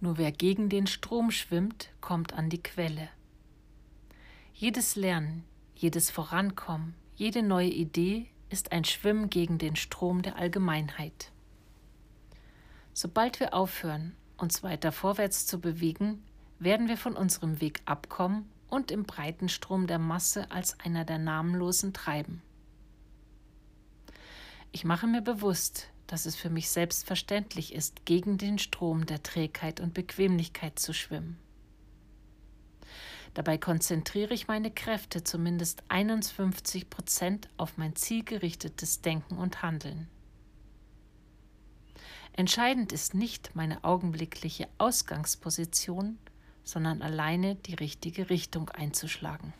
Nur wer gegen den Strom schwimmt, kommt an die Quelle. Jedes Lernen, jedes Vorankommen, jede neue Idee ist ein Schwimmen gegen den Strom der Allgemeinheit. Sobald wir aufhören, uns weiter vorwärts zu bewegen, werden wir von unserem Weg abkommen und im breiten Strom der Masse als einer der namenlosen treiben. Ich mache mir bewusst, dass es für mich selbstverständlich ist, gegen den Strom der Trägheit und Bequemlichkeit zu schwimmen. Dabei konzentriere ich meine Kräfte zumindest 51 Prozent auf mein zielgerichtetes Denken und Handeln. Entscheidend ist nicht meine augenblickliche Ausgangsposition, sondern alleine die richtige Richtung einzuschlagen.